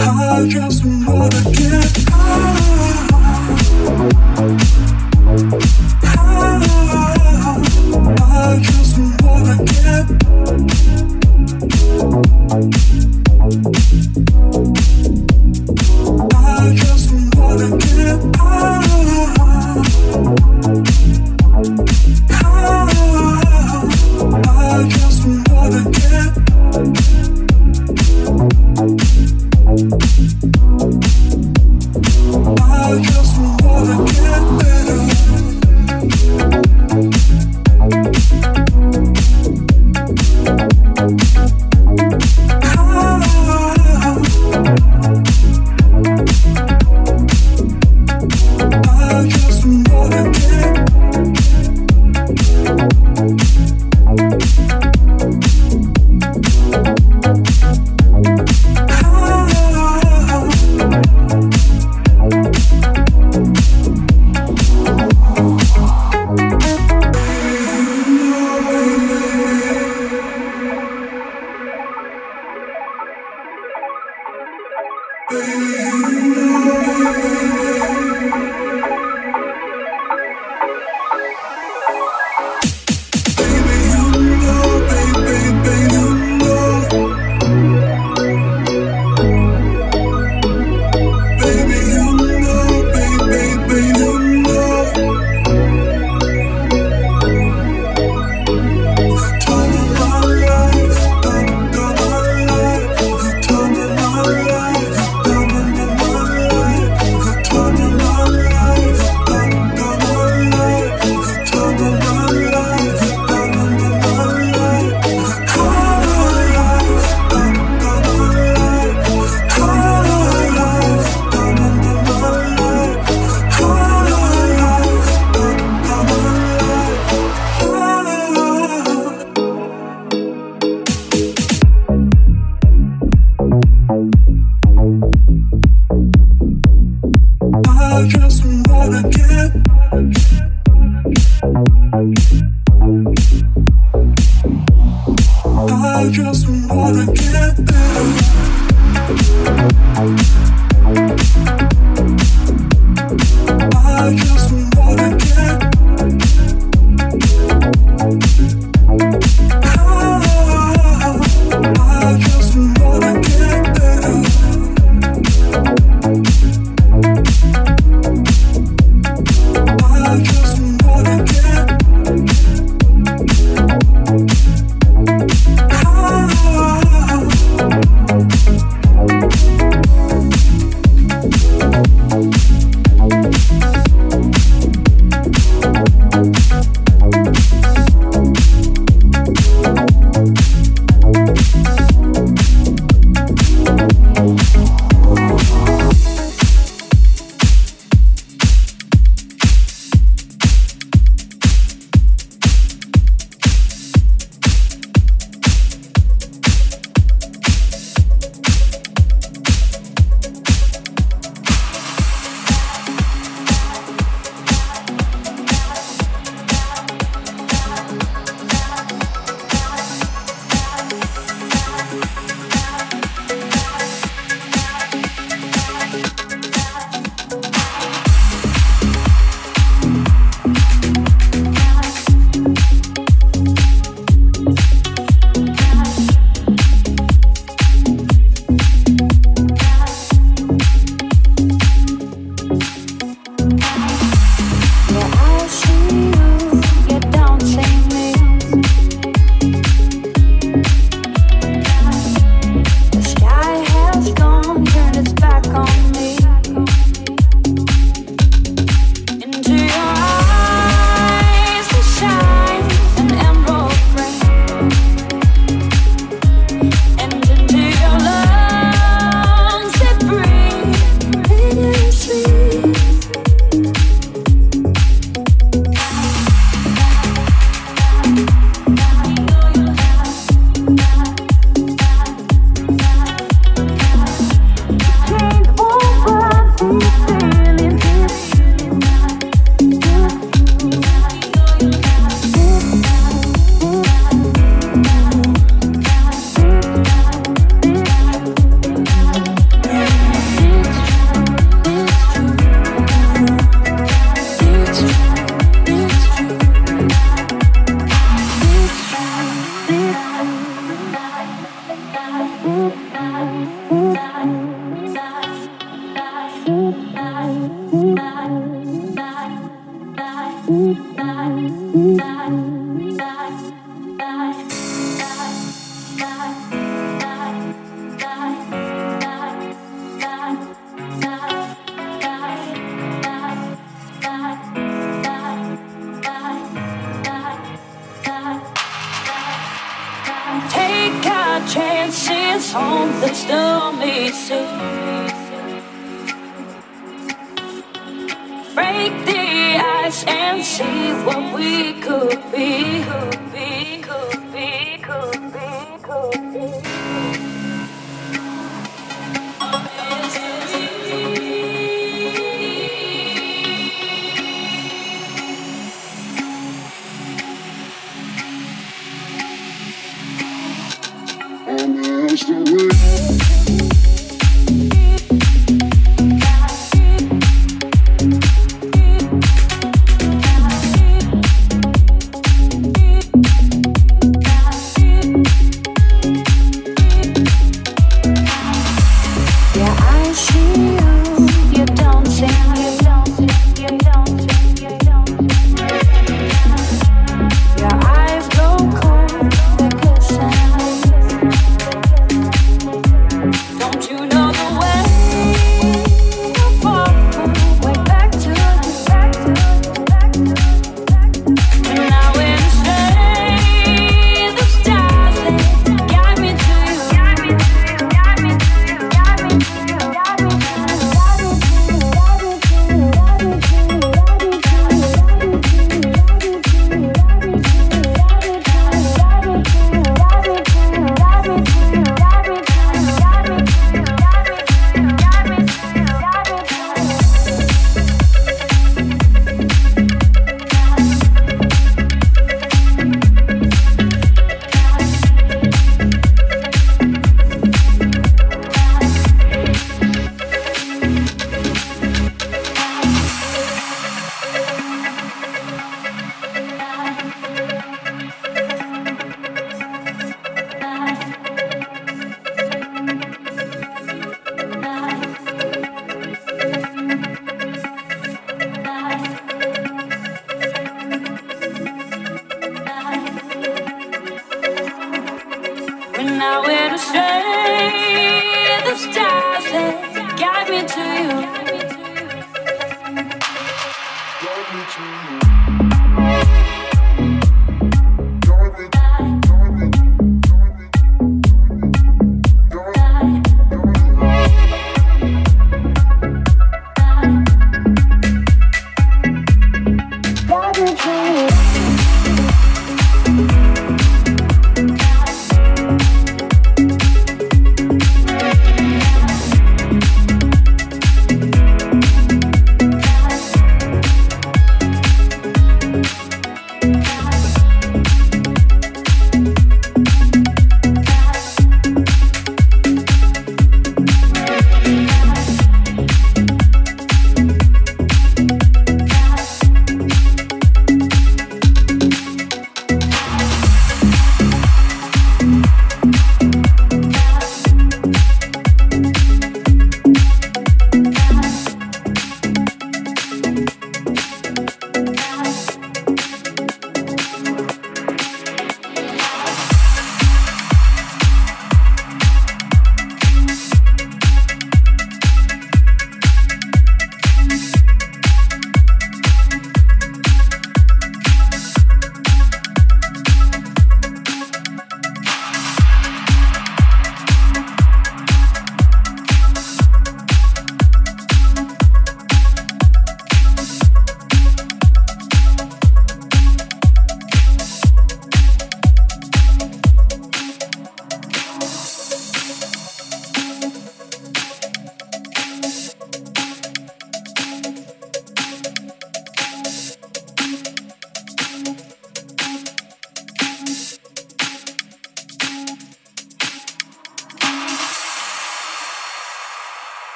I just